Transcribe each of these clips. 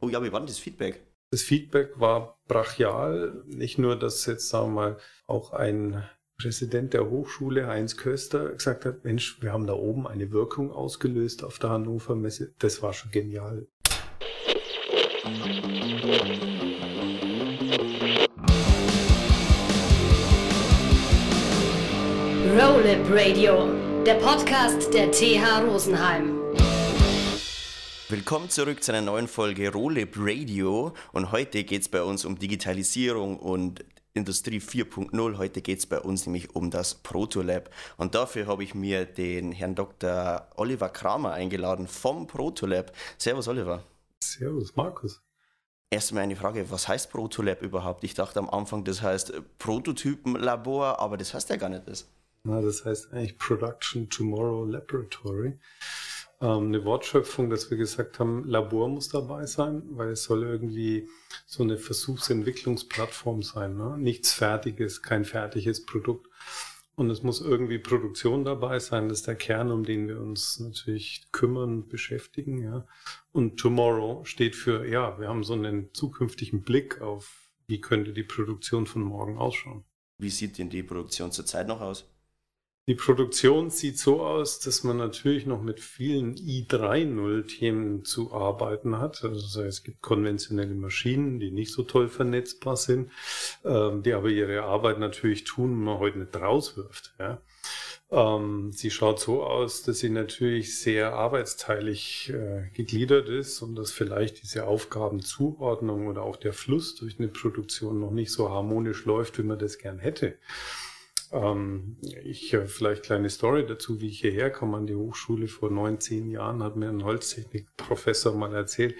Oh ja, wie war denn das Feedback? Das Feedback war brachial. Nicht nur, dass jetzt, sagen wir mal, auch ein Präsident der Hochschule, Heinz Köster, gesagt hat, Mensch, wir haben da oben eine Wirkung ausgelöst auf der Hannover Messe. Das war schon genial. Rollip Radio, der Podcast der TH Rosenheim. Willkommen zurück zu einer neuen Folge Rolib Radio und heute geht es bei uns um Digitalisierung und Industrie 4.0. Heute geht es bei uns nämlich um das Protolab und dafür habe ich mir den Herrn Dr. Oliver Kramer eingeladen vom Protolab. Servus Oliver. Servus Markus. Erstmal eine Frage, was heißt Protolab überhaupt? Ich dachte am Anfang, das heißt Prototypenlabor, aber das heißt ja gar nicht das. Na, das heißt eigentlich Production Tomorrow Laboratory ähm, eine Wortschöpfung, dass wir gesagt haben, Labor muss dabei sein, weil es soll irgendwie so eine Versuchsentwicklungsplattform sein. Ne? Nichts Fertiges, kein fertiges Produkt. Und es muss irgendwie Produktion dabei sein. Das ist der Kern, um den wir uns natürlich kümmern, beschäftigen. Ja. Und Tomorrow steht für, ja, wir haben so einen zukünftigen Blick auf, wie könnte die Produktion von morgen ausschauen. Wie sieht denn die Produktion zurzeit noch aus? Die Produktion sieht so aus, dass man natürlich noch mit vielen i3.0-Themen zu arbeiten hat. Also es gibt konventionelle Maschinen, die nicht so toll vernetzbar sind, ähm, die aber ihre Arbeit natürlich tun, wenn man heute nicht rauswirft. Ja. Ähm, sie schaut so aus, dass sie natürlich sehr arbeitsteilig äh, gegliedert ist und dass vielleicht diese Aufgabenzuordnung oder auch der Fluss durch eine Produktion noch nicht so harmonisch läuft, wie man das gern hätte. Ähm, ich vielleicht kleine Story dazu, wie ich hierher komme an die Hochschule vor neun, zehn Jahren, hat mir ein Holztechnikprofessor mal erzählt,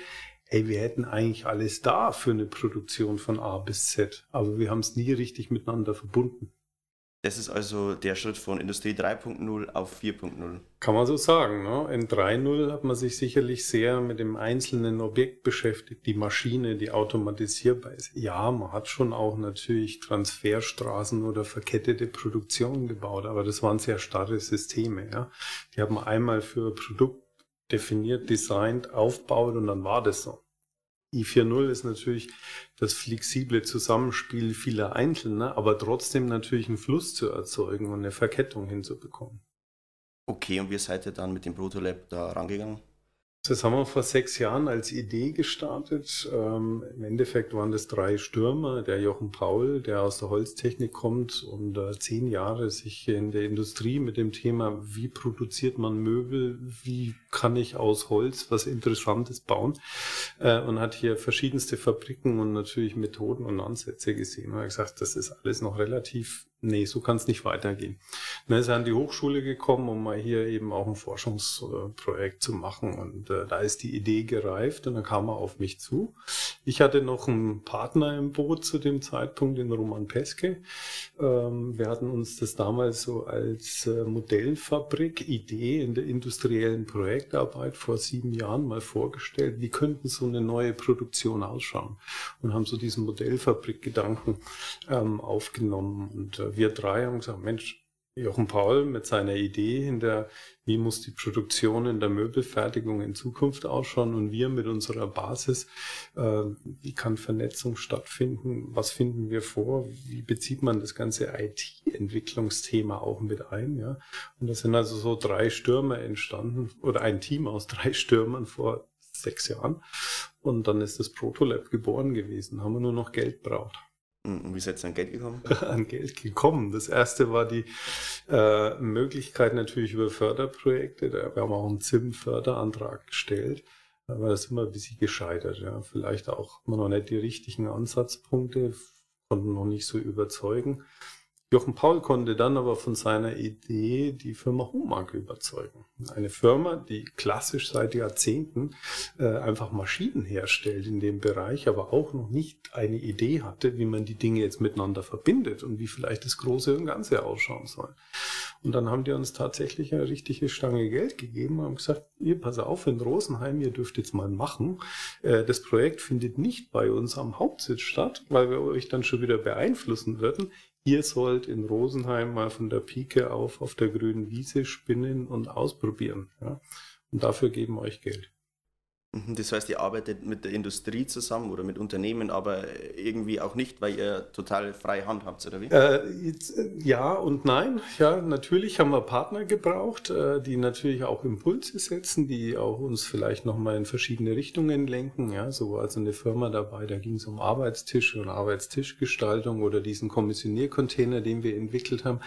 ey, wir hätten eigentlich alles da für eine Produktion von A bis Z, aber wir haben es nie richtig miteinander verbunden. Das ist also der Schritt von Industrie 3.0 auf 4.0. Kann man so sagen. Ne? In 3.0 hat man sich sicherlich sehr mit dem einzelnen Objekt beschäftigt, die Maschine, die automatisierbar ist. Ja, man hat schon auch natürlich Transferstraßen oder verkettete Produktionen gebaut, aber das waren sehr starre Systeme. Ja? Die haben einmal für Produkt definiert, designt, aufbaut und dann war das so i4.0 ist natürlich das flexible Zusammenspiel vieler Einzelner, aber trotzdem natürlich einen Fluss zu erzeugen und eine Verkettung hinzubekommen. Okay, und wie seid ihr dann mit dem Protolab da rangegangen? Das haben wir vor sechs Jahren als Idee gestartet. Ähm, Im Endeffekt waren das drei Stürmer. Der Jochen Paul, der aus der Holztechnik kommt und äh, zehn Jahre sich in der Industrie mit dem Thema, wie produziert man Möbel, wie kann ich aus Holz was Interessantes bauen äh, und hat hier verschiedenste Fabriken und natürlich Methoden und Ansätze gesehen. Und hat gesagt, das ist alles noch relativ nee, so kann es nicht weitergehen. Dann ist er an die Hochschule gekommen, um mal hier eben auch ein Forschungsprojekt zu machen. Und äh, da ist die Idee gereift und dann kam er auf mich zu. Ich hatte noch einen Partner im Boot zu dem Zeitpunkt, den Roman Peske. Ähm, wir hatten uns das damals so als äh, Modellfabrik, Idee in der industriellen Projektarbeit vor sieben Jahren mal vorgestellt. Wie könnten so eine neue Produktion ausschauen? Und haben so diesen Modellfabrik-Gedanken ähm, aufgenommen. Und äh, wir drei haben gesagt, Mensch, Jochen Paul mit seiner Idee hinter, wie muss die Produktion in der Möbelfertigung in Zukunft ausschauen und wir mit unserer Basis, äh, wie kann Vernetzung stattfinden, was finden wir vor, wie bezieht man das ganze IT-Entwicklungsthema auch mit ein, ja. Und das sind also so drei Stürmer entstanden oder ein Team aus drei Stürmern vor sechs Jahren. Und dann ist das Protolab geboren gewesen, haben wir nur noch Geld braucht. Und wie seid ihr an Geld gekommen? an Geld gekommen. Das erste war die äh, Möglichkeit natürlich über Förderprojekte. Wir haben auch einen ZIM-Förderantrag gestellt. Aber das ist immer ein bisschen gescheitert. Ja. Vielleicht auch immer noch nicht die richtigen Ansatzpunkte, konnten noch nicht so überzeugen. Jochen Paul konnte dann aber von seiner Idee die Firma Homag überzeugen. Eine Firma, die klassisch seit Jahrzehnten äh, einfach Maschinen herstellt in dem Bereich, aber auch noch nicht eine Idee hatte, wie man die Dinge jetzt miteinander verbindet und wie vielleicht das Große und Ganze ausschauen soll. Und dann haben die uns tatsächlich eine richtige Stange Geld gegeben und haben gesagt, ihr pass auf, in Rosenheim, ihr dürft jetzt mal machen. Äh, das Projekt findet nicht bei uns am Hauptsitz statt, weil wir euch dann schon wieder beeinflussen würden ihr sollt in Rosenheim mal von der Pike auf auf der grünen Wiese spinnen und ausprobieren. Ja? Und dafür geben euch Geld. Mhm, das heißt, ihr arbeitet mit der Industrie zusammen oder mit Unternehmen, aber irgendwie auch nicht, weil ihr total freie Hand habt, oder wie? Äh, jetzt, äh, ja und nein. Ja, natürlich haben wir Partner gebraucht, äh, die natürlich auch Impulse setzen, die auch uns vielleicht nochmal in verschiedene Richtungen lenken. Ja, so war also eine Firma dabei, da ging es um Arbeitstische und Arbeitstischgestaltung oder diesen Kommissioniercontainer, den wir entwickelt haben.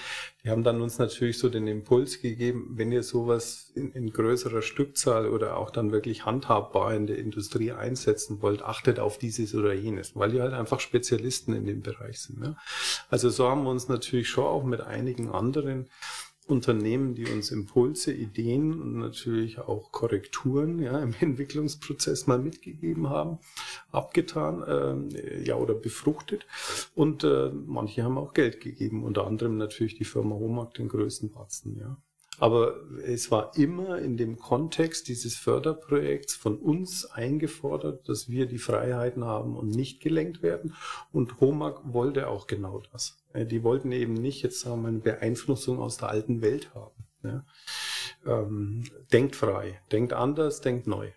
Die haben dann uns natürlich so den Impuls gegeben, wenn ihr sowas in, in größerer Stückzahl oder auch dann wirklich handhabbar in der Industrie einsetzen wollt, achtet auf dieses oder jenes, weil die halt einfach Spezialisten in dem Bereich sind. Ja. Also so haben wir uns natürlich schon auch mit einigen anderen Unternehmen, die uns Impulse, Ideen und natürlich auch Korrekturen ja, im Entwicklungsprozess mal mitgegeben haben, abgetan äh, ja oder befruchtet. Und äh, manche haben auch Geld gegeben, unter anderem natürlich die Firma Homag den größten Batzen. Ja. Aber es war immer in dem Kontext dieses Förderprojekts von uns eingefordert, dass wir die Freiheiten haben und nicht gelenkt werden. Und Homag wollte auch genau das. Die wollten eben nicht jetzt sagen wir, eine Beeinflussung aus der alten Welt haben. Ja. Ähm, denkt frei, denkt anders, denkt neu.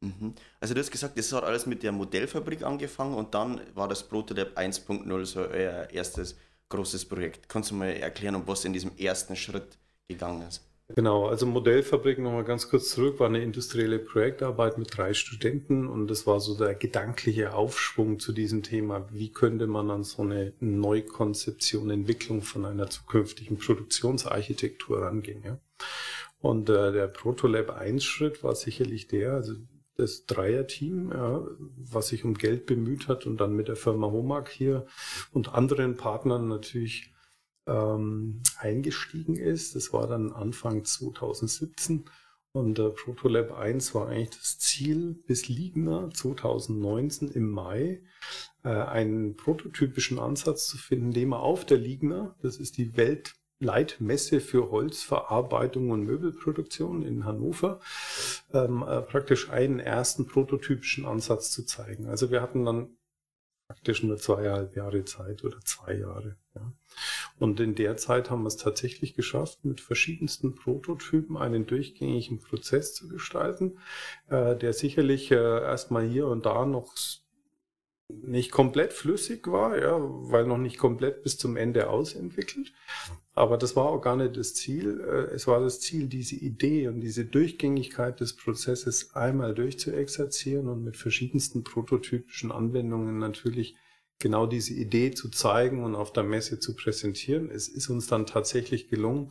Mhm. Also du hast gesagt, das hat alles mit der Modellfabrik angefangen und dann war das Prototype 1.0 so euer erstes großes Projekt. Kannst du mal erklären, um was in diesem ersten Schritt gegangen ist? Genau, also Modellfabrik nochmal ganz kurz zurück, war eine industrielle Projektarbeit mit drei Studenten und das war so der gedankliche Aufschwung zu diesem Thema. Wie könnte man an so eine Neukonzeption, Entwicklung von einer zukünftigen Produktionsarchitektur rangehen? Ja? Und äh, der Protolab 1 Schritt war sicherlich der, also das Dreierteam, ja, was sich um Geld bemüht hat und dann mit der Firma Homag hier und anderen Partnern natürlich ähm, eingestiegen ist. Das war dann Anfang 2017 und äh, Protolab 1 war eigentlich das Ziel bis Ligna 2019 im Mai äh, einen prototypischen Ansatz zu finden, den man auf der Ligna, das ist die Weltleitmesse für Holzverarbeitung und Möbelproduktion in Hannover, ähm, äh, praktisch einen ersten prototypischen Ansatz zu zeigen. Also wir hatten dann praktisch nur zweieinhalb Jahre Zeit oder zwei Jahre. Ja. Und in der Zeit haben wir es tatsächlich geschafft, mit verschiedensten Prototypen einen durchgängigen Prozess zu gestalten, äh, der sicherlich äh, erstmal hier und da noch nicht komplett flüssig war, ja, weil noch nicht komplett bis zum Ende ausentwickelt. Aber das war auch gar nicht das Ziel. Äh, es war das Ziel, diese Idee und diese Durchgängigkeit des Prozesses einmal durchzuexerzieren und mit verschiedensten prototypischen Anwendungen natürlich genau diese Idee zu zeigen und auf der Messe zu präsentieren. Es ist uns dann tatsächlich gelungen.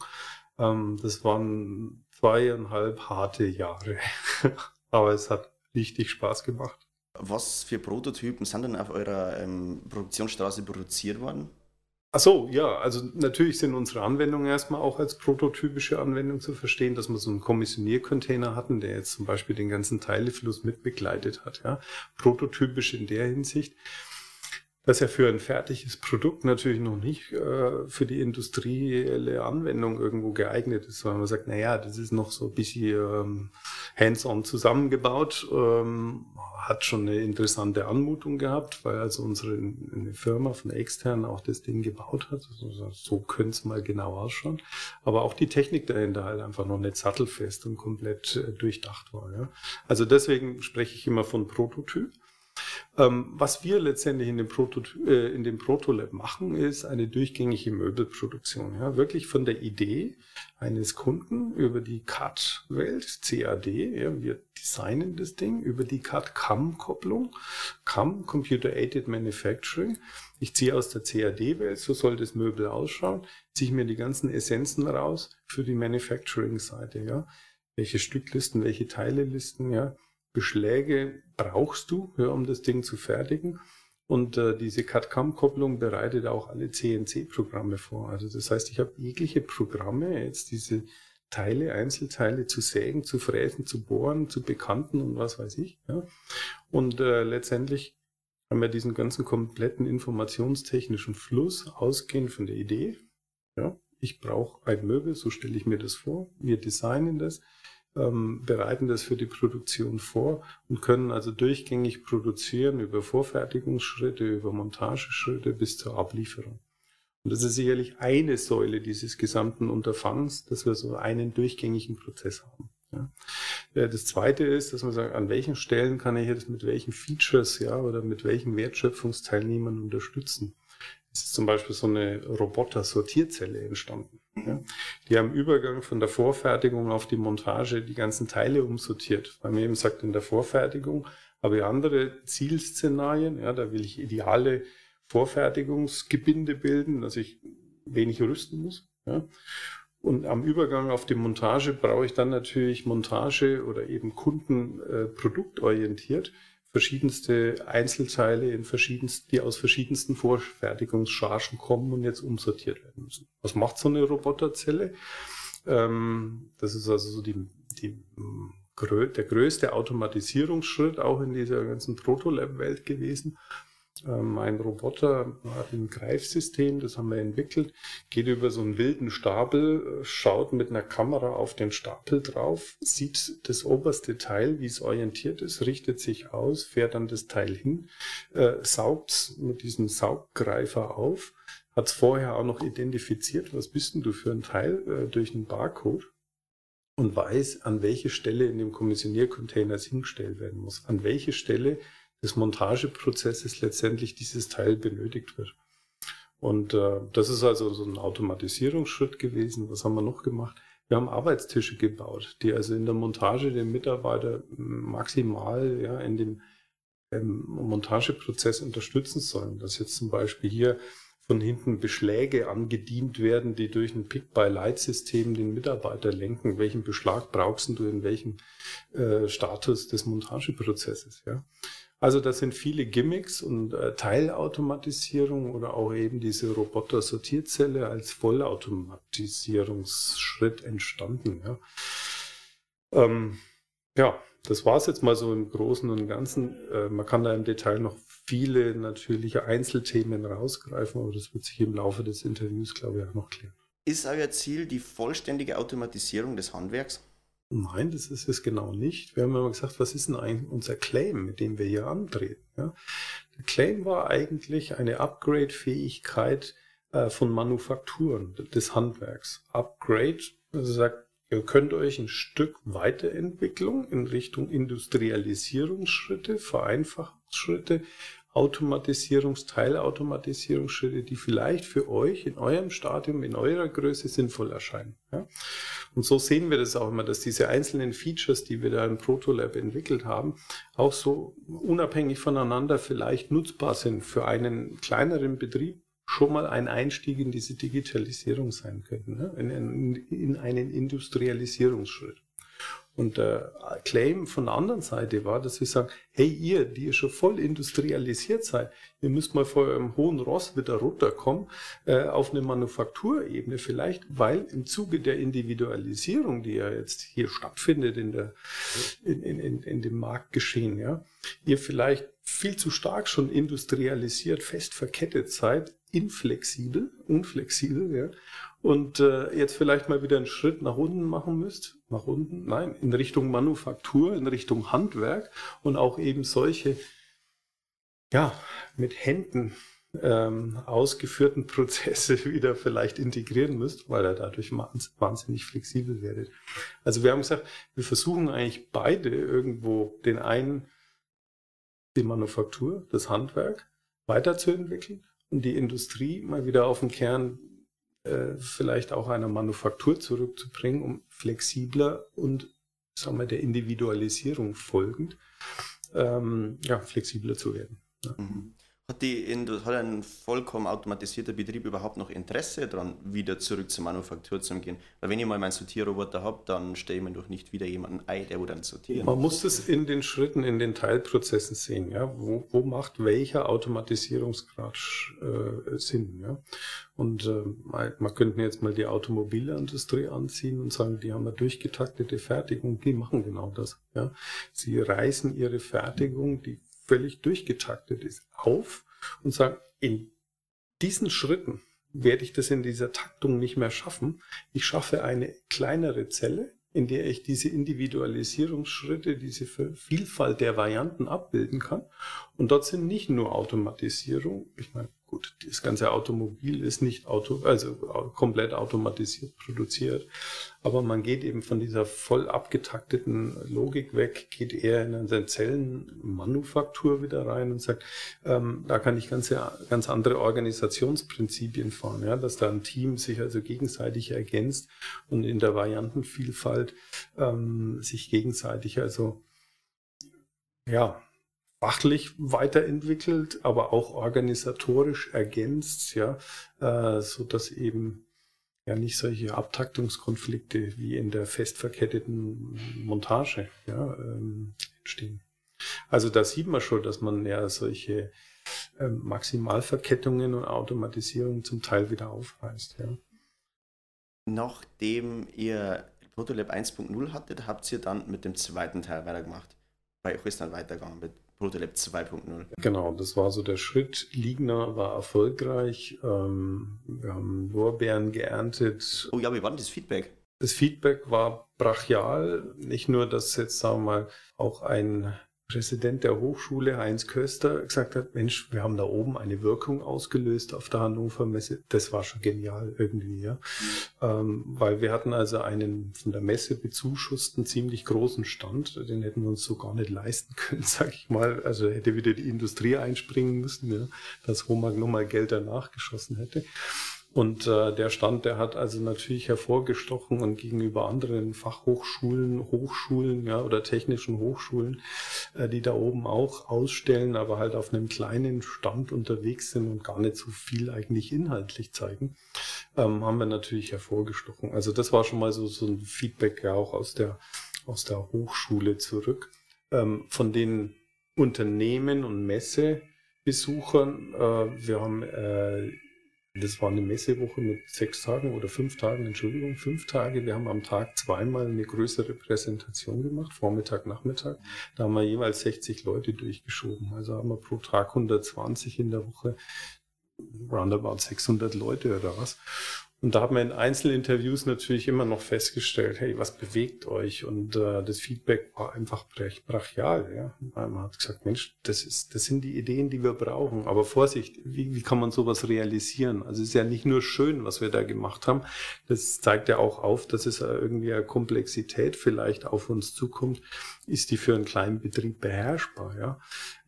Ähm, das waren zweieinhalb harte Jahre. Aber es hat richtig Spaß gemacht. Was für Prototypen sind denn auf eurer ähm, Produktionsstraße produziert worden? Ach so, ja, also natürlich sind unsere Anwendungen erstmal auch als prototypische Anwendung zu verstehen, dass wir so einen Kommissioniercontainer hatten, der jetzt zum Beispiel den ganzen Teilefluss mitbegleitet hat. Ja. Prototypisch in der Hinsicht das ja für ein fertiges Produkt natürlich noch nicht äh, für die industrielle Anwendung irgendwo geeignet ist, weil man sagt, na ja, das ist noch so ein bisschen ähm, hands-on zusammengebaut, ähm, hat schon eine interessante Anmutung gehabt, weil also unsere Firma von extern auch das Ding gebaut hat. Also so könnte es mal genau ausschauen. Aber auch die Technik dahinter halt einfach noch nicht sattelfest und komplett äh, durchdacht war. Ja? Also deswegen spreche ich immer von Prototyp. Ähm, was wir letztendlich in dem, Proto, äh, in dem Protolab machen, ist eine durchgängige Möbelproduktion. Ja, wirklich von der Idee eines Kunden über die CAD-Welt, CAD, ja, wir designen das Ding, über die CAD-CAM-Kopplung, CAM, Computer Aided Manufacturing. Ich ziehe aus der CAD-Welt, so soll das Möbel ausschauen, ziehe mir die ganzen Essenzen raus für die Manufacturing-Seite. Ja. Welche Stücklisten, welche Teilelisten, ja Beschläge brauchst du, ja, um das Ding zu fertigen. Und äh, diese CAD-CAM-Kopplung bereitet auch alle CNC-Programme vor. Also das heißt, ich habe jegliche Programme, jetzt diese Teile, Einzelteile zu sägen, zu fräsen, zu bohren, zu bekannten und was weiß ich. Ja. Und äh, letztendlich haben wir diesen ganzen kompletten informationstechnischen Fluss ausgehend von der Idee. Ja. Ich brauche ein Möbel, so stelle ich mir das vor. Wir designen das ähm, bereiten das für die Produktion vor und können also durchgängig produzieren über Vorfertigungsschritte, über Montageschritte bis zur Ablieferung. Und das ist sicherlich eine Säule dieses gesamten Unterfangens, dass wir so einen durchgängigen Prozess haben. Ja. Das zweite ist, dass man sagt, an welchen Stellen kann ich jetzt mit welchen Features, ja, oder mit welchen Wertschöpfungsteilnehmern unterstützen. Es ist zum Beispiel so eine Roboter-Sortierzelle entstanden. Ja. Die haben Übergang von der Vorfertigung auf die Montage die ganzen Teile umsortiert. Weil man eben sagt, in der Vorfertigung habe ich andere Zielszenarien. Ja, da will ich ideale Vorfertigungsgebinde bilden, dass ich wenig rüsten muss. Ja. Und am Übergang auf die Montage brauche ich dann natürlich Montage oder eben Kunden äh, produktorientiert verschiedenste Einzelteile in verschiedensten, die aus verschiedensten Vorfertigungschargen kommen und jetzt umsortiert werden müssen. Was macht so eine Roboterzelle? Ähm, das ist also so die, die der größte Automatisierungsschritt auch in dieser ganzen Protolab-Welt gewesen. Ähm, ein Roboter hat ein Greifsystem, das haben wir entwickelt, geht über so einen wilden Stapel, schaut mit einer Kamera auf den Stapel drauf, sieht das oberste Teil, wie es orientiert ist, richtet sich aus, fährt dann das Teil hin, äh, saugt mit diesem Sauggreifer auf, hat es vorher auch noch identifiziert, was bist denn du für ein Teil, äh, durch einen Barcode und weiß, an welche Stelle in dem Kommissioniercontainer es hingestellt werden muss, an welche Stelle des Montageprozesses letztendlich dieses Teil benötigt wird. Und äh, das ist also so ein Automatisierungsschritt gewesen. Was haben wir noch gemacht? Wir haben Arbeitstische gebaut, die also in der Montage den Mitarbeiter maximal ja, in dem ähm, Montageprozess unterstützen sollen. Dass jetzt zum Beispiel hier von hinten Beschläge angedient werden, die durch ein Pick-by-Light-System den Mitarbeiter lenken. Welchen Beschlag brauchst du in welchem äh, Status des Montageprozesses? Ja? Also das sind viele Gimmicks und äh, Teilautomatisierung oder auch eben diese Roboter-Sortierzelle als Vollautomatisierungsschritt entstanden. Ja, ähm, ja das war es jetzt mal so im Großen und Ganzen. Äh, man kann da im Detail noch viele natürliche Einzelthemen rausgreifen, aber das wird sich im Laufe des Interviews, glaube ich, auch noch klären. Ist euer Ziel die vollständige Automatisierung des Handwerks? Nein, das ist es genau nicht. Wir haben immer gesagt, was ist denn eigentlich unser Claim, mit dem wir hier antreten? Ja? Der Claim war eigentlich eine Upgrade-Fähigkeit äh, von Manufakturen, des Handwerks. Upgrade, also sagt, ihr könnt euch ein Stück Weiterentwicklung in Richtung Industrialisierungsschritte, Vereinfachungsschritte Automatisierungs-, Teilautomatisierungsschritte, die vielleicht für euch in eurem Stadium, in eurer Größe sinnvoll erscheinen. Ja? Und so sehen wir das auch immer, dass diese einzelnen Features, die wir da im Protolab entwickelt haben, auch so unabhängig voneinander vielleicht nutzbar sind für einen kleineren Betrieb, schon mal ein Einstieg in diese Digitalisierung sein könnten, ne? in, in, in einen Industrialisierungsschritt. Und der Claim von der anderen Seite war, dass wir sagen, hey ihr, die ihr schon voll industrialisiert seid, ihr müsst mal vor eurem hohen Ross wieder runterkommen äh, auf eine Manufakturebene vielleicht, weil im Zuge der Individualisierung, die ja jetzt hier stattfindet in, der, in, in, in, in dem Marktgeschehen, ja, ihr vielleicht viel zu stark schon industrialisiert, fest verkettet seid, inflexibel, unflexibel, ja, und äh, jetzt vielleicht mal wieder einen Schritt nach unten machen müsst, nach unten, nein, in Richtung Manufaktur, in Richtung Handwerk. Und auch eben solche, ja, mit Händen ähm, ausgeführten Prozesse wieder vielleicht integrieren müsst, weil er dadurch wahnsinnig flexibel werdet. Also wir haben gesagt, wir versuchen eigentlich beide irgendwo den einen, die Manufaktur, das Handwerk weiterzuentwickeln und die Industrie mal wieder auf den Kern äh, vielleicht auch einer Manufaktur zurückzubringen, um flexibler und sagen wir, der Individualisierung folgend ähm, ja, flexibler zu werden. Ja. Mhm. Hat, die, hat ein vollkommen automatisierter Betrieb überhaupt noch Interesse daran, wieder zurück zur Manufaktur zu gehen? Weil wenn ich mal meinen Sortierroboter habe, dann stelle ich mir doch nicht wieder jemanden ein, der wo dann sortieren Man muss das in den Schritten, in den Teilprozessen sehen. Ja? Wo, wo macht welcher Automatisierungsgrad äh, Sinn? Ja? Und äh, man könnte jetzt mal die Automobilindustrie anziehen und sagen, die haben eine durchgetaktete Fertigung, die machen genau das. Ja? Sie reißen ihre Fertigung, die völlig durchgetaktet ist, auf und sagen, in diesen Schritten werde ich das in dieser Taktung nicht mehr schaffen. Ich schaffe eine kleinere Zelle, in der ich diese Individualisierungsschritte, diese Vielfalt der Varianten abbilden kann. Und dort sind nicht nur Automatisierung, ich meine, Gut, das ganze Automobil ist nicht auto, also komplett automatisiert produziert, aber man geht eben von dieser voll abgetakteten Logik weg, geht eher in eine Zellenmanufaktur wieder rein und sagt, ähm, da kann ich ganz, ganz andere Organisationsprinzipien fahren, ja, dass da ein Team sich also gegenseitig ergänzt und in der Variantenvielfalt ähm, sich gegenseitig also ja, fachlich weiterentwickelt, aber auch organisatorisch ergänzt, ja, äh, so dass eben ja nicht solche Abtaktungskonflikte wie in der fest verketteten Montage ja, ähm, entstehen. Also da sieht man schon, dass man ja solche ähm, Maximalverkettungen und Automatisierung zum Teil wieder aufreißt. Ja. Nachdem ihr Protolab 1.0 hattet, habt ihr dann mit dem zweiten Teil weitergemacht. Bei euch ist dann weitergegangen mit Protolab 2.0. Genau, das war so der Schritt. Ligner war erfolgreich. Ähm, wir haben Lorbeeren geerntet. Oh ja, wie war denn das Feedback? Das Feedback war brachial. Nicht nur, dass jetzt, sagen wir mal, auch ein Präsident der Hochschule Heinz Köster gesagt hat, Mensch, wir haben da oben eine Wirkung ausgelöst auf der Hannover Messe. Das war schon genial irgendwie, ja. Ähm, weil wir hatten also einen von der Messe bezuschussten ziemlich großen Stand. Den hätten wir uns so gar nicht leisten können, sag ich mal. Also hätte wieder die Industrie einspringen müssen, ja, dass Homag nochmal Geld danach geschossen hätte. Und äh, der Stand, der hat also natürlich hervorgestochen und gegenüber anderen Fachhochschulen, Hochschulen ja, oder technischen Hochschulen, äh, die da oben auch ausstellen, aber halt auf einem kleinen Stand unterwegs sind und gar nicht so viel eigentlich inhaltlich zeigen, ähm, haben wir natürlich hervorgestochen. Also das war schon mal so, so ein Feedback ja auch aus der, aus der Hochschule zurück. Ähm, von den Unternehmen und Messebesuchern, äh, wir haben äh, das war eine Messewoche mit sechs Tagen oder fünf Tagen, Entschuldigung, fünf Tage. Wir haben am Tag zweimal eine größere Präsentation gemacht, Vormittag, Nachmittag. Da haben wir jeweils 60 Leute durchgeschoben. Also haben wir pro Tag 120 in der Woche, roundabout 600 Leute oder was. Und da hat man in Einzelinterviews natürlich immer noch festgestellt, hey, was bewegt euch? Und äh, das Feedback war einfach brachial. Ja? Man hat gesagt, Mensch, das, ist, das sind die Ideen, die wir brauchen. Aber Vorsicht, wie, wie kann man sowas realisieren? Also es ist ja nicht nur schön, was wir da gemacht haben. Das zeigt ja auch auf, dass es irgendwie eine Komplexität vielleicht auf uns zukommt. Ist die für einen kleinen Betrieb beherrschbar? Ja?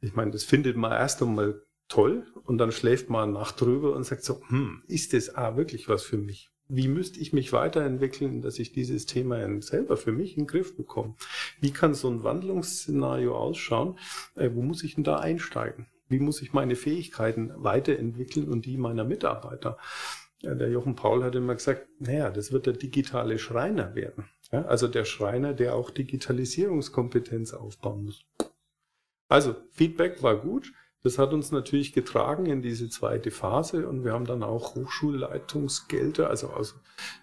Ich meine, das findet man erst einmal toll und dann schläft man Nacht drüber und sagt so, hm, ist das ah, wirklich was für mich? Wie müsste ich mich weiterentwickeln, dass ich dieses Thema selber für mich in den Griff bekomme? Wie kann so ein Wandlungsszenario ausschauen? Äh, wo muss ich denn da einsteigen? Wie muss ich meine Fähigkeiten weiterentwickeln und die meiner Mitarbeiter? Ja, der Jochen Paul hat immer gesagt, naja, das wird der digitale Schreiner werden. Ja, also der Schreiner, der auch Digitalisierungskompetenz aufbauen muss. Also Feedback war gut. Das hat uns natürlich getragen in diese zweite Phase und wir haben dann auch Hochschulleitungsgelder, also aus,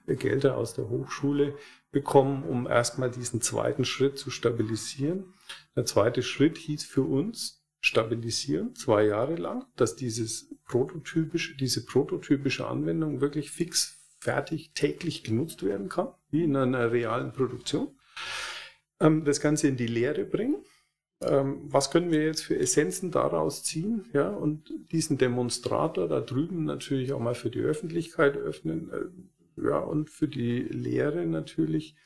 äh, Gelder aus der Hochschule bekommen, um erstmal diesen zweiten Schritt zu stabilisieren. Der zweite Schritt hieß für uns stabilisieren, zwei Jahre lang, dass dieses prototypische, diese prototypische Anwendung wirklich fix, fertig, täglich genutzt werden kann, wie in einer realen Produktion. Ähm, das Ganze in die Lehre bringen ähm, was können wir jetzt für Essenzen daraus ziehen? Ja, und diesen Demonstrator da drüben natürlich auch mal für die Öffentlichkeit öffnen, äh, ja, und für die Lehre natürlich,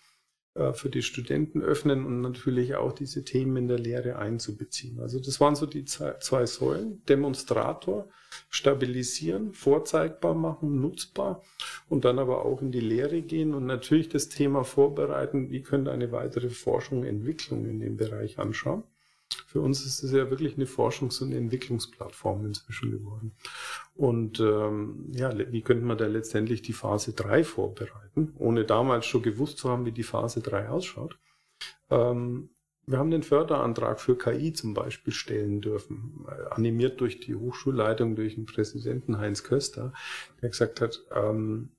äh, für die Studenten öffnen und natürlich auch diese Themen in der Lehre einzubeziehen. Also das waren so die zwei Säulen. Demonstrator, stabilisieren, vorzeigbar machen, nutzbar und dann aber auch in die Lehre gehen und natürlich das Thema vorbereiten, wie könnte eine weitere Forschung, Entwicklung in dem Bereich anschauen. Für uns ist es ja wirklich eine Forschungs- und Entwicklungsplattform inzwischen geworden. Und ähm, ja, wie könnte man da letztendlich die Phase 3 vorbereiten, ohne damals schon gewusst zu haben, wie die Phase 3 ausschaut? Ähm, wir haben den Förderantrag für KI zum Beispiel stellen dürfen, animiert durch die Hochschulleitung, durch den Präsidenten Heinz Köster, der gesagt hat, ähm,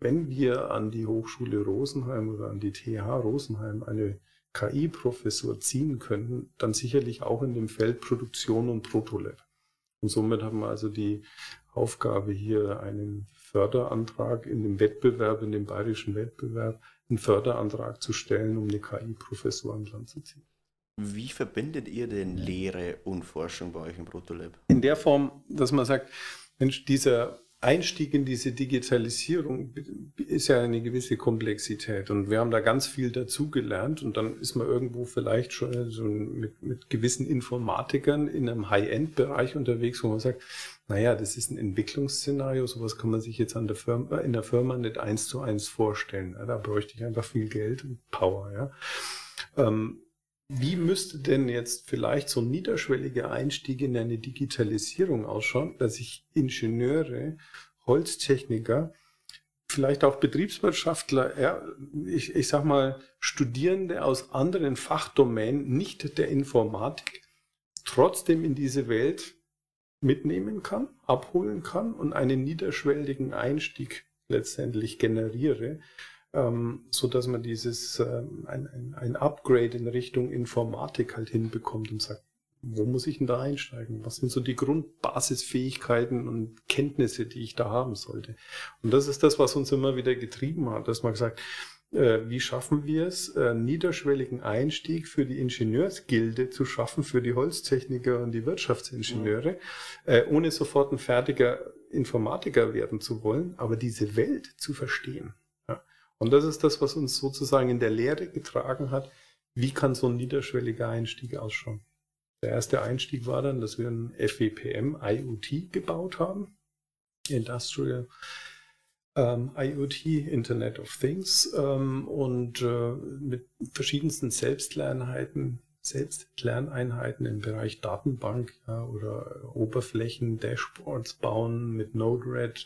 wenn wir an die Hochschule Rosenheim oder an die TH Rosenheim eine KI-Professur ziehen könnten, dann sicherlich auch in dem Feld Produktion und Protolab. Und somit haben wir also die Aufgabe hier einen Förderantrag in dem Wettbewerb, in dem bayerischen Wettbewerb, einen Förderantrag zu stellen, um eine KI-Professur an Land zu ziehen. Wie verbindet ihr denn Lehre und Forschung bei euch im Protolab? In der Form, dass man sagt, Mensch, dieser Einstieg in diese Digitalisierung ist ja eine gewisse Komplexität und wir haben da ganz viel dazugelernt und dann ist man irgendwo vielleicht schon so mit, mit gewissen Informatikern in einem High-End-Bereich unterwegs, wo man sagt, naja, das ist ein Entwicklungsszenario, sowas kann man sich jetzt an der Firma, in der Firma nicht eins zu eins vorstellen. Da bräuchte ich einfach viel Geld und Power. Ja. Ähm, wie müsste denn jetzt vielleicht so ein niederschwelliger Einstieg in eine Digitalisierung ausschauen, dass sich Ingenieure, Holztechniker, vielleicht auch Betriebswirtschaftler, ja, ich, ich sag mal, Studierende aus anderen Fachdomänen, nicht der Informatik, trotzdem in diese Welt mitnehmen kann, abholen kann und einen niederschwelligen Einstieg letztendlich generiere, ähm, so dass man dieses ähm, ein, ein, Upgrade in Richtung Informatik halt hinbekommt und sagt, wo muss ich denn da einsteigen? Was sind so die Grundbasisfähigkeiten und Kenntnisse, die ich da haben sollte? Und das ist das, was uns immer wieder getrieben hat, dass man gesagt, äh, wie schaffen wir es, äh, niederschwelligen Einstieg für die Ingenieursgilde zu schaffen, für die Holztechniker und die Wirtschaftsingenieure, äh, ohne sofort ein fertiger Informatiker werden zu wollen, aber diese Welt zu verstehen. Und das ist das, was uns sozusagen in der Lehre getragen hat. Wie kann so ein niederschwelliger Einstieg ausschauen? Der erste Einstieg war dann, dass wir ein FWPM IoT gebaut haben. Industrial ähm, IoT, Internet of Things, ähm, und äh, mit verschiedensten Selbstlerneinheiten, Selbstlerneinheiten im Bereich Datenbank ja, oder Oberflächen, Dashboards bauen mit Node-RED,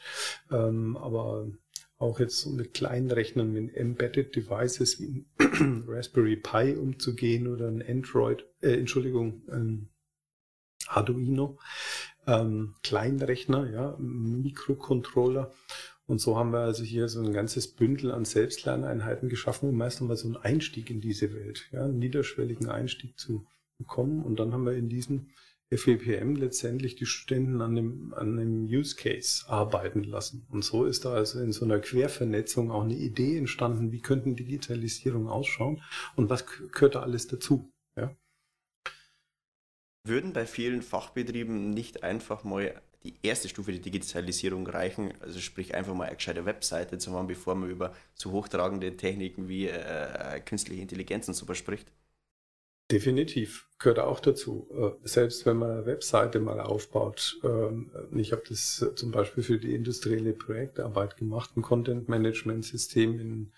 ähm, aber auch jetzt mit kleinen Rechnern, mit Embedded Devices wie ein Raspberry Pi umzugehen oder ein Android, äh, Entschuldigung, ein Arduino, ähm, Kleinrechner, ja, Mikrocontroller. Und so haben wir also hier so ein ganzes Bündel an Selbstlerneinheiten geschaffen, um erst einmal so einen Einstieg in diese Welt, ja, einen niederschwelligen Einstieg zu bekommen. Und dann haben wir in diesem FEPM letztendlich die Studenten an dem, an dem Use Case arbeiten lassen. Und so ist da also in so einer Quervernetzung auch eine Idee entstanden, wie könnten Digitalisierung ausschauen und was gehört da alles dazu. Ja? Würden bei vielen Fachbetrieben nicht einfach mal die erste Stufe der Digitalisierung reichen, also sprich einfach mal eine gescheite Webseite zu haben, bevor man über so hochtragende Techniken wie äh, künstliche Intelligenz und so spricht? Definitiv gehört auch dazu. Äh, selbst wenn man eine Webseite mal aufbaut. Ähm, ich habe das zum Beispiel für die industrielle Projektarbeit gemacht, ein Content-Management-System in,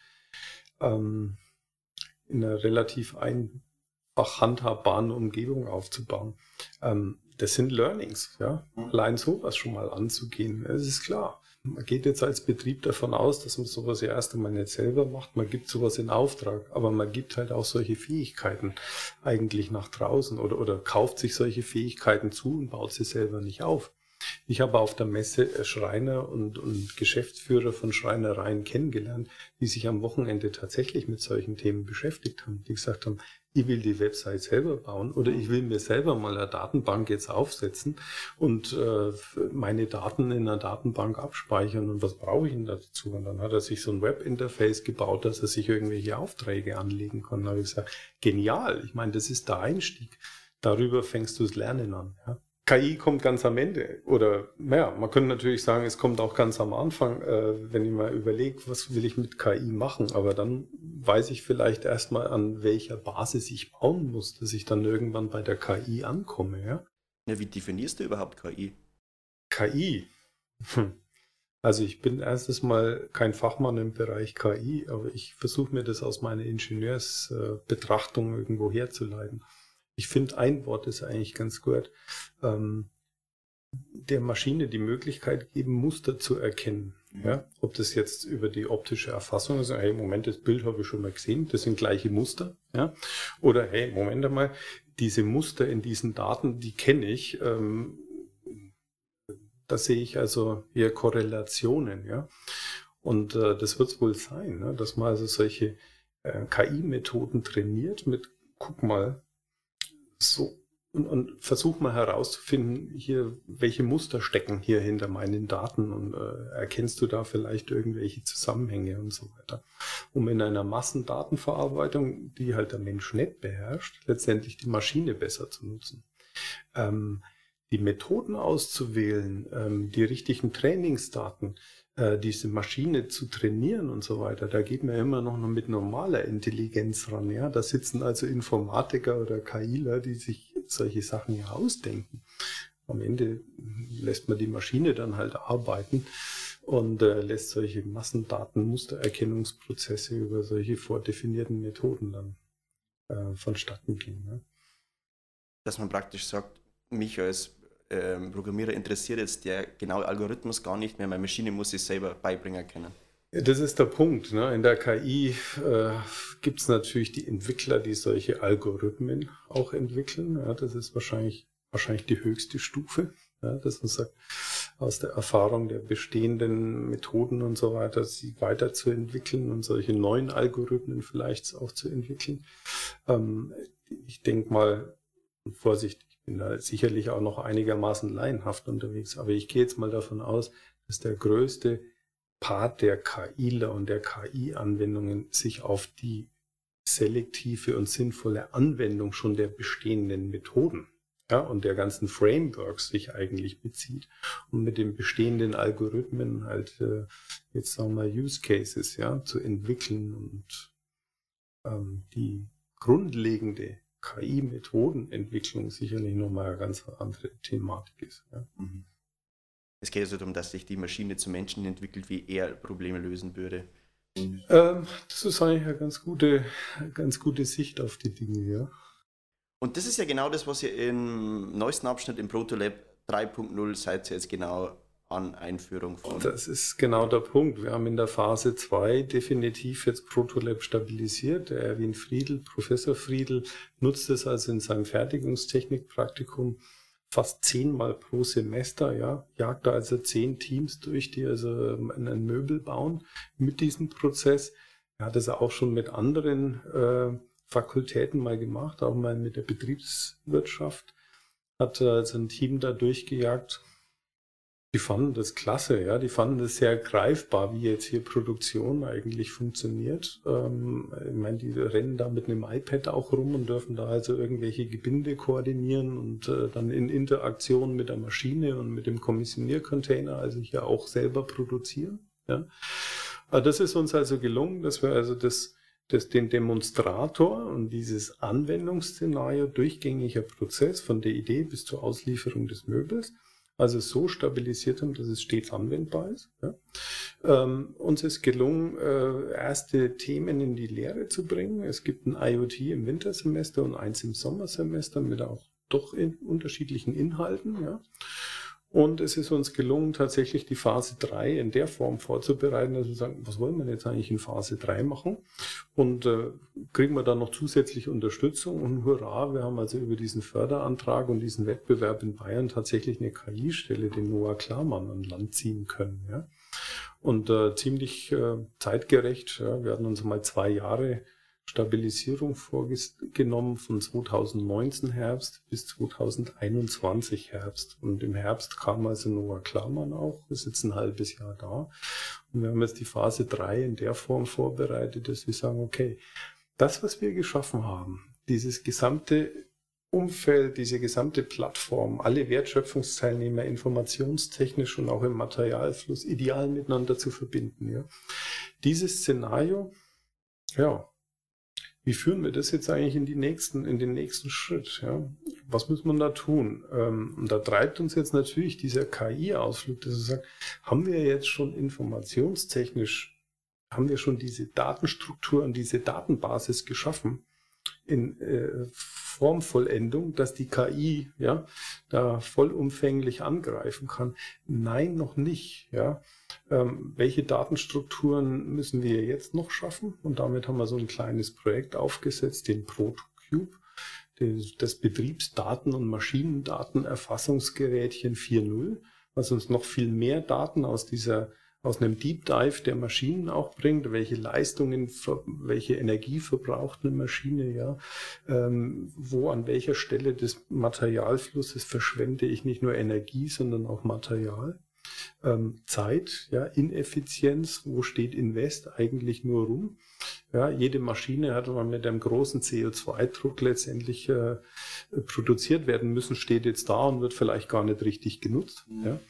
ähm, in einer relativ einfach handhabbaren Umgebung aufzubauen. Ähm, das sind Learnings, ja. Mhm. Allein sowas schon mal anzugehen, das ist klar. Man geht jetzt als Betrieb davon aus, dass man sowas ja erst einmal nicht selber macht. Man gibt sowas in Auftrag, aber man gibt halt auch solche Fähigkeiten eigentlich nach draußen oder, oder kauft sich solche Fähigkeiten zu und baut sie selber nicht auf. Ich habe auf der Messe Schreiner und, und Geschäftsführer von Schreinereien kennengelernt, die sich am Wochenende tatsächlich mit solchen Themen beschäftigt haben, die gesagt haben, ich will die Website selber bauen oder ich will mir selber mal eine Datenbank jetzt aufsetzen und äh, meine Daten in einer Datenbank abspeichern und was brauche ich denn dazu? Und dann hat er sich so ein Webinterface gebaut, dass er sich irgendwelche Aufträge anlegen kann. Da habe ich gesagt, genial, ich meine, das ist der Einstieg. Darüber fängst du das Lernen an. Ja? KI kommt ganz am Ende. Oder, naja, man könnte natürlich sagen, es kommt auch ganz am Anfang, äh, wenn ich mal überlege, was will ich mit KI machen. Aber dann weiß ich vielleicht erstmal, an welcher Basis ich bauen muss, dass ich dann irgendwann bei der KI ankomme. Ja, ja wie definierst du überhaupt KI? KI? Hm. Also ich bin erstes Mal kein Fachmann im Bereich KI, aber ich versuche mir das aus meiner Ingenieursbetrachtung irgendwo herzuleiten ich finde, ein Wort ist eigentlich ganz gut. Ähm, der Maschine die Möglichkeit geben, Muster zu erkennen. Mhm. Ja, ob das jetzt über die optische Erfassung ist, hey, Moment, das Bild habe ich schon mal gesehen, das sind gleiche Muster, ja, oder hey, Moment einmal, diese Muster in diesen Daten, die kenne ich, ähm, da sehe ich also hier Korrelationen, ja, und äh, das wird es wohl sein, ne? dass man also solche äh, KI-Methoden trainiert mit, guck mal, so und, und versuch mal herauszufinden, hier, welche Muster stecken hier hinter meinen Daten und äh, erkennst du da vielleicht irgendwelche Zusammenhänge und so weiter. Um in einer Massendatenverarbeitung, die halt der Mensch nicht beherrscht, letztendlich die Maschine besser zu nutzen. Ähm, die Methoden auszuwählen, ähm, die richtigen Trainingsdaten, äh, diese Maschine zu trainieren und so weiter, da geht man immer noch mit normaler Intelligenz ran. Ja, da sitzen also Informatiker oder KIler, die sich solche Sachen ja ausdenken. Am Ende lässt man die Maschine dann halt arbeiten und äh, lässt solche Massendatenmustererkennungsprozesse über solche vordefinierten Methoden dann äh, vonstatten gehen. Ne? Dass man praktisch sagt, mich als ähm, Programmierer interessiert jetzt der genaue Algorithmus gar nicht mehr, meine Maschine muss sich selber beibringen können. Das ist der Punkt. Ne? In der KI äh, gibt es natürlich die Entwickler, die solche Algorithmen auch entwickeln. Ja, das ist wahrscheinlich, wahrscheinlich die höchste Stufe, ja, dass man sagt, aus der Erfahrung der bestehenden Methoden und so weiter, sie weiterzuentwickeln und solche neuen Algorithmen vielleicht auch zu entwickeln. Ähm, ich denke mal, Vorsicht, ich bin da sicherlich auch noch einigermaßen laienhaft unterwegs, aber ich gehe jetzt mal davon aus, dass der größte Part der KIler und der KI-Anwendungen sich auf die selektive und sinnvolle Anwendung schon der bestehenden Methoden ja, und der ganzen Frameworks sich eigentlich bezieht und mit den bestehenden Algorithmen halt äh, jetzt sagen wir Use Cases ja zu entwickeln und ähm, die grundlegende KI-Methodenentwicklung sicherlich nochmal eine ganz andere Thematik ist. Ja. Mhm. Es geht also darum, dass sich die Maschine zu Menschen entwickelt, wie er Probleme lösen würde. Ähm, das ist eigentlich eine ganz gute, ganz gute Sicht auf die Dinge, ja. Und das ist ja genau das, was ihr im neuesten Abschnitt im Protolab 3.0 seid ihr jetzt genau an Einführung von. Das ist genau der Punkt. Wir haben in der Phase 2 definitiv jetzt Protolab stabilisiert. Der Erwin Friedl, Professor Friedl, nutzt es also in seinem Fertigungstechnikpraktikum fast zehnmal pro Semester, ja, jagt da also zehn Teams durch, die also ähm, einen Möbel bauen mit diesem Prozess. Er hat es auch schon mit anderen äh, Fakultäten mal gemacht, auch mal mit der Betriebswirtschaft. Hat also ein Team da durchgejagt. Die fanden das klasse, ja. Die fanden das sehr greifbar, wie jetzt hier Produktion eigentlich funktioniert. Ähm, ich meine, die rennen da mit einem iPad auch rum und dürfen da also irgendwelche Gebinde koordinieren und äh, dann in Interaktion mit der Maschine und mit dem Kommissioniercontainer, also hier auch selber produzieren. Ja. Aber das ist uns also gelungen, dass wir also das das den Demonstrator und dieses Anwendungsszenario durchgängiger Prozess von der Idee bis zur Auslieferung des Möbels, also so stabilisiert haben, dass es stets anwendbar ist. Ja. Ähm, uns ist gelungen, äh, erste Themen in die Lehre zu bringen. Es gibt ein IoT im Wintersemester und eins im Sommersemester mit auch doch in unterschiedlichen Inhalten. Ja. Und es ist uns gelungen, tatsächlich die Phase 3 in der Form vorzubereiten, dass wir sagen, was wollen wir jetzt eigentlich in Phase 3 machen? Und äh, kriegen wir dann noch zusätzliche Unterstützung und hurra, wir haben also über diesen Förderantrag und diesen Wettbewerb in Bayern tatsächlich eine KI-Stelle, den Noah Klarmann an Land ziehen können. Ja? Und äh, ziemlich äh, zeitgerecht, ja, wir hatten uns mal zwei Jahre Stabilisierung vorgenommen von 2019 Herbst bis 2021 Herbst. Und im Herbst kam also Noah Klarmann auch, ist jetzt ein halbes Jahr da. Und wir haben jetzt die Phase 3 in der Form vorbereitet, dass wir sagen, okay, das, was wir geschaffen haben, dieses gesamte Umfeld, diese gesamte Plattform, alle Wertschöpfungsteilnehmer informationstechnisch und auch im Materialfluss ideal miteinander zu verbinden. Ja. Dieses Szenario, ja, wie führen wir das jetzt eigentlich in, die nächsten, in den nächsten Schritt? Ja? Was muss man da tun? Ähm, und da treibt uns jetzt natürlich dieser KI-Ausflug, dass er sagt, haben wir jetzt schon informationstechnisch, haben wir schon diese Datenstruktur und diese Datenbasis geschaffen in äh, Formvollendung, dass die KI ja da vollumfänglich angreifen kann? Nein, noch nicht. Ja, ähm, welche Datenstrukturen müssen wir jetzt noch schaffen? Und damit haben wir so ein kleines Projekt aufgesetzt, den ProtoCube, das Betriebsdaten- und Maschinendatenerfassungsgerätchen 4.0, was uns noch viel mehr Daten aus dieser aus einem Deep Dive der Maschinen auch bringt, welche Leistungen, welche Energie verbraucht eine Maschine, ja, ähm, wo an welcher Stelle des Materialflusses verschwende ich nicht nur Energie, sondern auch Material. ähm, Zeit, ja, Ineffizienz, wo steht Invest eigentlich nur rum? Ja, jede Maschine hat man mit einem großen CO2-Druck letztendlich äh, produziert werden müssen, steht jetzt da und wird vielleicht gar nicht richtig genutzt. Mhm. Ja.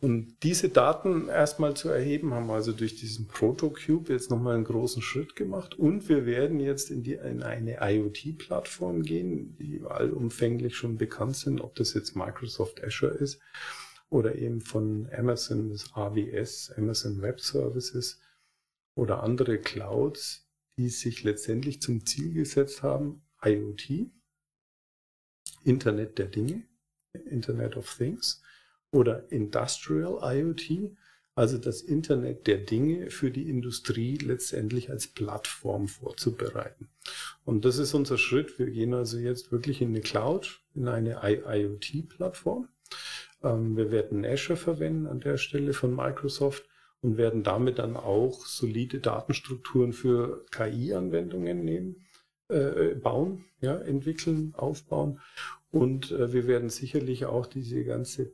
Und diese Daten erstmal zu erheben, haben wir also durch diesen Protocube jetzt nochmal einen großen Schritt gemacht. Und wir werden jetzt in, die, in eine IoT-Plattform gehen, die allumfänglich schon bekannt sind, ob das jetzt Microsoft Azure ist oder eben von Amazon, das AWS, Amazon Web Services oder andere Clouds, die sich letztendlich zum Ziel gesetzt haben, IoT, Internet der Dinge, Internet of Things oder Industrial IoT, also das Internet der Dinge für die Industrie letztendlich als Plattform vorzubereiten. Und das ist unser Schritt. Wir gehen also jetzt wirklich in eine Cloud, in eine IoT-Plattform. Ähm, wir werden Azure verwenden an der Stelle von Microsoft und werden damit dann auch solide Datenstrukturen für KI-Anwendungen nehmen, äh, bauen, ja, entwickeln, aufbauen. Und äh, wir werden sicherlich auch diese ganze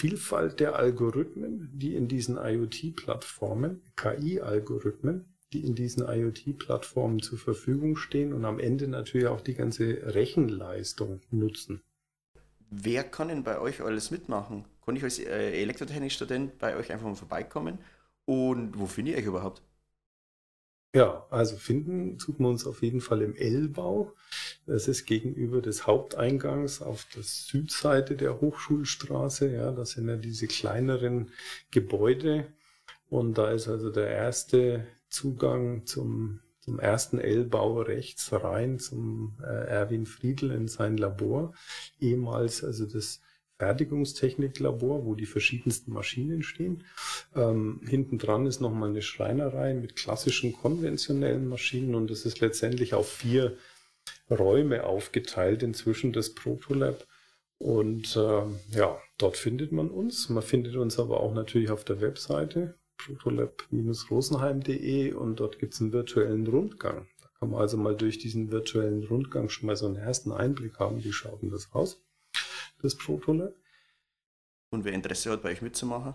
Vielfalt der Algorithmen, die in diesen IoT-Plattformen, KI-Algorithmen, die in diesen IoT-Plattformen zur Verfügung stehen und am Ende natürlich auch die ganze Rechenleistung nutzen. Wer kann denn bei euch alles mitmachen? Kann ich als äh, Elektrotechnikstudent bei euch einfach mal vorbeikommen? Und wo finde ich euch überhaupt? Ja, also finden tut man uns auf jeden Fall im L-Bau. Das ist gegenüber des Haupteingangs auf der Südseite der Hochschulstraße. Ja, das sind ja diese kleineren Gebäude. Und da ist also der erste Zugang zum, zum ersten L-Bau rechts rein zum äh, Erwin Friedl in sein Labor. Ehemals also das Fertigungstechniklabor, wo die verschiedensten Maschinen stehen. Ähm, hinten dran ist nochmal eine Schreinerei mit klassischen konventionellen Maschinen und das ist letztendlich auf vier Räume aufgeteilt inzwischen das Protolab. Und äh, ja, dort findet man uns. Man findet uns aber auch natürlich auf der Webseite protolab-rosenheim.de und dort gibt es einen virtuellen Rundgang. Da kann man also mal durch diesen virtuellen Rundgang schon mal so einen ersten Einblick haben, wie schaut denn das aus das Protolab. Und wer Interesse hat, bei euch mitzumachen?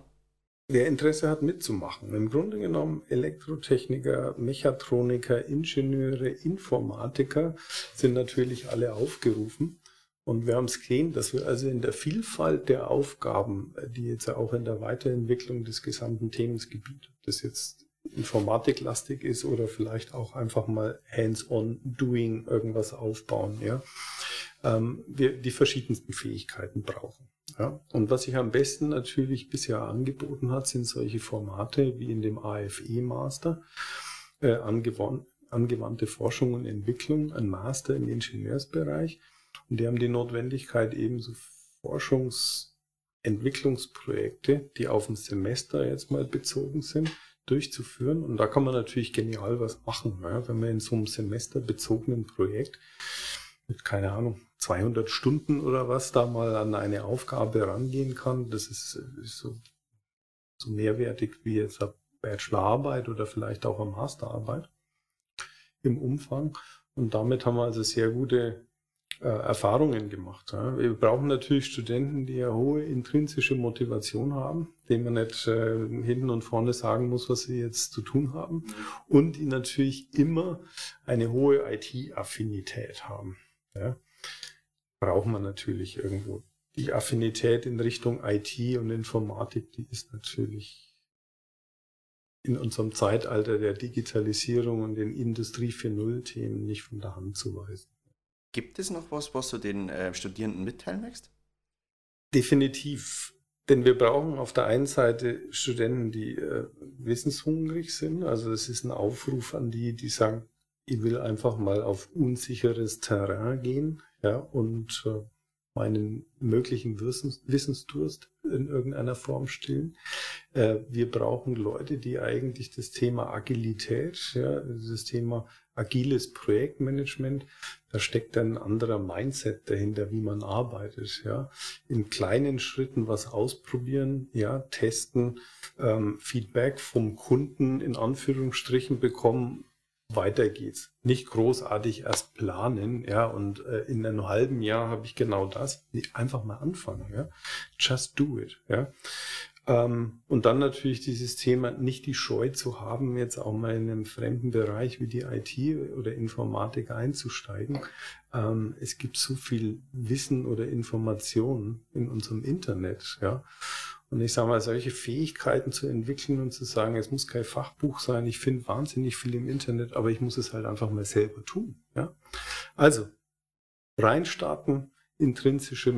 Wer Interesse hat, mitzumachen. Im Grunde genommen Elektrotechniker, Mechatroniker, Ingenieure, Informatiker sind natürlich alle aufgerufen. Und wir haben es gesehen, dass wir also in der Vielfalt der Aufgaben, die jetzt auch in der Weiterentwicklung des gesamten Themengebiets, ob das jetzt informatiklastig ist oder vielleicht auch einfach mal hands-on doing irgendwas aufbauen, ja, ähm, wir die verschiedensten Fähigkeiten brauchen. Ja? Und was sich am besten natürlich bisher angeboten hat, sind solche Formate wie in dem AFE Master, äh, angewandt, angewandte Forschung und Entwicklung, ein Master im Ingenieursbereich. Und die haben die Notwendigkeit, ebenso Forschungsentwicklungsprojekte, die auf ein Semester jetzt mal bezogen sind, durchzuführen. Und da kann man natürlich genial was machen, ja? wenn man in so einem semesterbezogenen Projekt mit, keine Ahnung, 200 Stunden oder was da mal an eine Aufgabe rangehen kann. Das ist, ist so, so mehrwertig wie jetzt eine Bachelorarbeit oder vielleicht auch eine Masterarbeit im Umfang. Und damit haben wir also sehr gute äh, Erfahrungen gemacht. Wir brauchen natürlich Studenten, die eine hohe intrinsische Motivation haben, denen man nicht äh, hinten und vorne sagen muss, was sie jetzt zu tun haben. Und die natürlich immer eine hohe IT-Affinität haben. Ja braucht man natürlich irgendwo. Die Affinität in Richtung IT und Informatik, die ist natürlich in unserem Zeitalter der Digitalisierung und den Industrie 4.0 Themen nicht von der Hand zu weisen. Gibt es noch was, was du den äh, Studierenden mitteilen möchtest? Definitiv. Denn wir brauchen auf der einen Seite Studenten, die äh, wissenshungrig sind. Also es ist ein Aufruf an die, die sagen, ich will einfach mal auf unsicheres Terrain gehen ja, und äh, meinen möglichen Wissens Wissensdurst in irgendeiner Form stillen. Äh, wir brauchen Leute, die eigentlich das Thema Agilität, ja, das Thema agiles Projektmanagement, da steckt ein anderer Mindset dahinter, wie man arbeitet, ja. In kleinen Schritten was ausprobieren, ja, testen, ähm, Feedback vom Kunden in Anführungsstrichen bekommen, weiter geht's. Nicht großartig erst planen, ja, und äh, in einem halben Jahr habe ich genau das. Nee, einfach mal anfangen, ja. Just do it, ja. Ähm, und dann natürlich dieses Thema, nicht die Scheu zu haben, jetzt auch mal in einem fremden Bereich wie die IT oder Informatik einzusteigen. Ähm, es gibt so viel Wissen oder Informationen in unserem Internet, ja. Und ich sage mal, solche Fähigkeiten zu entwickeln und zu sagen, es muss kein Fachbuch sein, ich finde wahnsinnig viel im Internet, aber ich muss es halt einfach mal selber tun. Ja? Also, reinstarten, intrinsische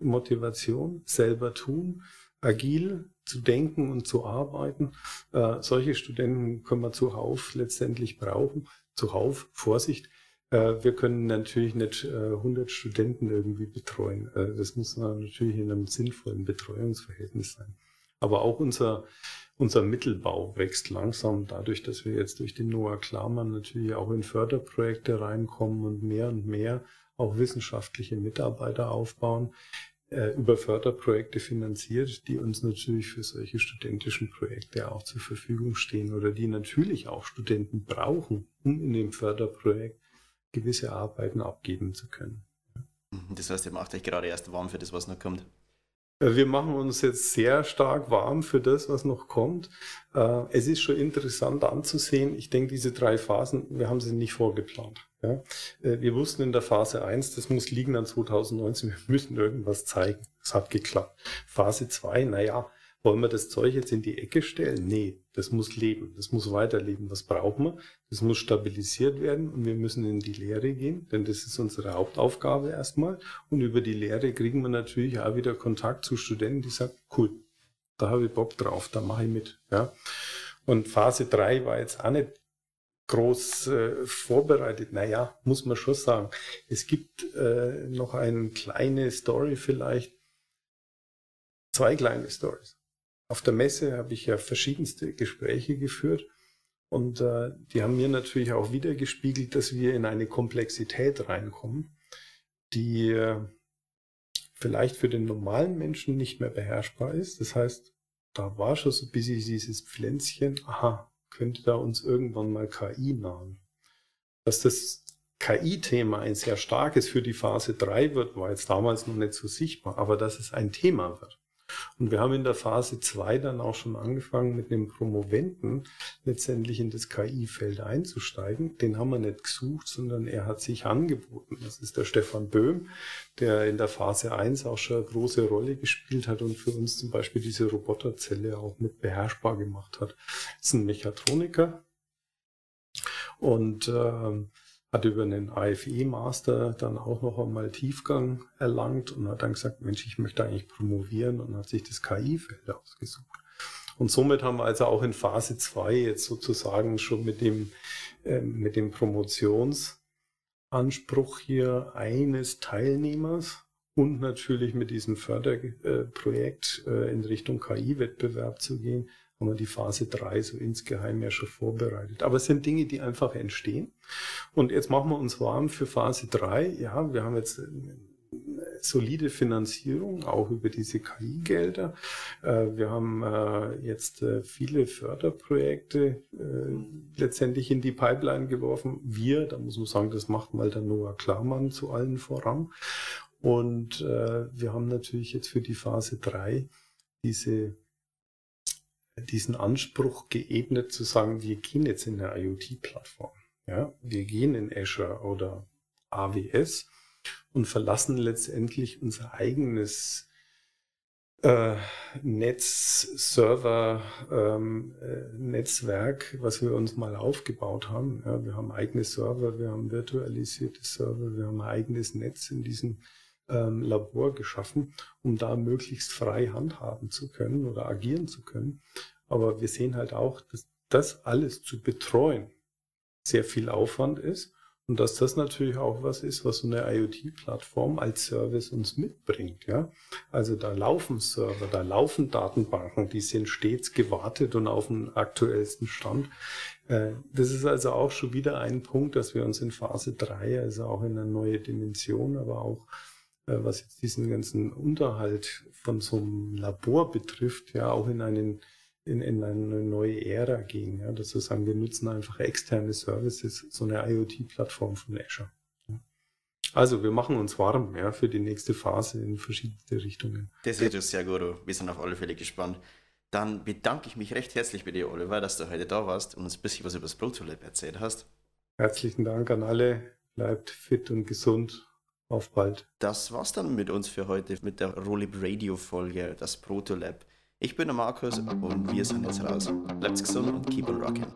Motivation, selber tun, agil zu denken und zu arbeiten. Äh, solche Studenten können wir zuhauf letztendlich brauchen. Zuhauf, Vorsicht. Äh, wir können natürlich nicht äh, 100 Studenten irgendwie betreuen. Äh, das muss natürlich in einem sinnvollen Betreuungsverhältnis sein. Aber auch unser, unser Mittelbau wächst langsam dadurch, dass wir jetzt durch den Noah Klarmann natürlich auch in Förderprojekte reinkommen und mehr und mehr auch wissenschaftliche Mitarbeiter aufbauen äh, über Förderprojekte finanziert, die uns natürlich für solche studentischen Projekte auch zur Verfügung stehen oder die natürlich auch Studenten brauchen, um in dem Förderprojekt gewisse Arbeiten abgeben zu können. Mhm, das heißt, ihr macht euch gerade erst warm für das, was noch kommt. Äh, wir machen uns jetzt sehr stark warm für das, was noch kommt. Äh, es ist schon interessant anzusehen. Ich denke, diese drei Phasen, wir haben sie nicht vorgeplant. Äh, wir wussten in der Phase 1, das muss liegen an 2019, wir müssen irgendwas zeigen. Es hat geklappt. Phase 2, naja, wollen wir das Zeug jetzt in die Ecke stellen? Nee, das muss leben, das muss weiterleben. Was brauchen wir? Das muss stabilisiert werden und wir müssen in die Lehre gehen, denn das ist unsere Hauptaufgabe erstmal. Und über die Lehre kriegen wir natürlich auch wieder Kontakt zu Studenten, die sagen, cool, da habe ich Bock drauf, da mache ich mit. Ja. Und Phase 3 war jetzt auch nicht groß äh, vorbereitet. Naja, muss man schon sagen. Es gibt äh, noch eine kleine Story vielleicht. Zwei kleine Stories. Auf der Messe habe ich ja verschiedenste Gespräche geführt und äh, die haben mir natürlich auch wieder gespiegelt, dass wir in eine Komplexität reinkommen, die äh, vielleicht für den normalen Menschen nicht mehr beherrschbar ist. Das heißt, da war schon so ein bisschen dieses Pflänzchen, aha, könnte da uns irgendwann mal KI nahen. Dass das KI-Thema ein sehr starkes für die Phase 3 wird, war jetzt damals noch nicht so sichtbar, aber dass es ein Thema wird. Und wir haben in der Phase 2 dann auch schon angefangen, mit einem Promoventen letztendlich in das KI-Feld einzusteigen. Den haben wir nicht gesucht, sondern er hat sich angeboten. Das ist der Stefan Böhm, der in der Phase 1 auch schon eine große Rolle gespielt hat und für uns zum Beispiel diese Roboterzelle auch mit beherrschbar gemacht hat. Das ist ein Mechatroniker. Und äh, hat über einen AFE-Master dann auch noch einmal Tiefgang erlangt und hat dann gesagt, Mensch, ich möchte eigentlich promovieren und hat sich das KI-Feld ausgesucht. Und somit haben wir also auch in Phase 2 jetzt sozusagen schon mit dem, äh, mit dem Promotionsanspruch hier eines Teilnehmers und natürlich mit diesem Förderprojekt äh, in Richtung KI-Wettbewerb zu gehen, haben wir die Phase 3 so insgeheim ja schon vorbereitet. Aber es sind Dinge, die einfach entstehen. Und jetzt machen wir uns warm für Phase 3. Ja, wir haben jetzt eine solide Finanzierung, auch über diese KI-Gelder. Äh, wir haben äh, jetzt äh, viele Förderprojekte letztendlich in die Pipeline geworfen. Wir, da muss man sagen, das macht mal der Noah Klarmann zu allen voran. Und wir haben natürlich jetzt für die Phase 3 diese diesen Anspruch geebnet zu sagen, wir gehen jetzt in eine IoT-Plattform. Ja, wir gehen in Azure oder AWS und verlassen letztendlich unser eigenes äh, Netz, Server, ähm, äh, was wir uns mal aufgebaut haben. Ja, wir haben eigene Server, wir haben virtualisierte Server, wir haben ein eigenes Netz in diesem ähm, Labor geschaffen, um da möglichst frei handhaben zu können oder agieren zu können. Aber wir sehen halt auch, dass das alles zu betreuen sehr viel Aufwand ist und dass das natürlich auch was ist, was so eine IoT-Plattform als Service uns mitbringt. Ja? Also da laufen Server, da laufen Datenbanken, die sind stets gewartet und auf den aktuellsten Stand. Äh, das ist also auch schon wieder ein Punkt, dass wir uns in Phase 3, also auch in eine neue Dimension, aber auch was jetzt diesen ganzen Unterhalt von so einem Labor betrifft, ja auch in einen in, in eine neue Ära gehen. Ja, dass wir sagen, wir nutzen einfach externe Services, so eine IoT-Plattform von Azure. Also wir machen uns warm ja, für die nächste Phase in verschiedene Richtungen. Das ist sehr gut. Wir sind auf alle Fälle gespannt. Dann bedanke ich mich recht herzlich bei dir, Oliver, dass du heute da warst und uns ein bisschen was über das ProtoLab erzählt hast. Herzlichen Dank an alle. Bleibt fit und gesund. Auf bald. Das war's dann mit uns für heute, mit der Rolib Radio Folge, das ProtoLab. Ich bin der Markus und wir sind jetzt raus. Bleibt gesund und keep on rocking.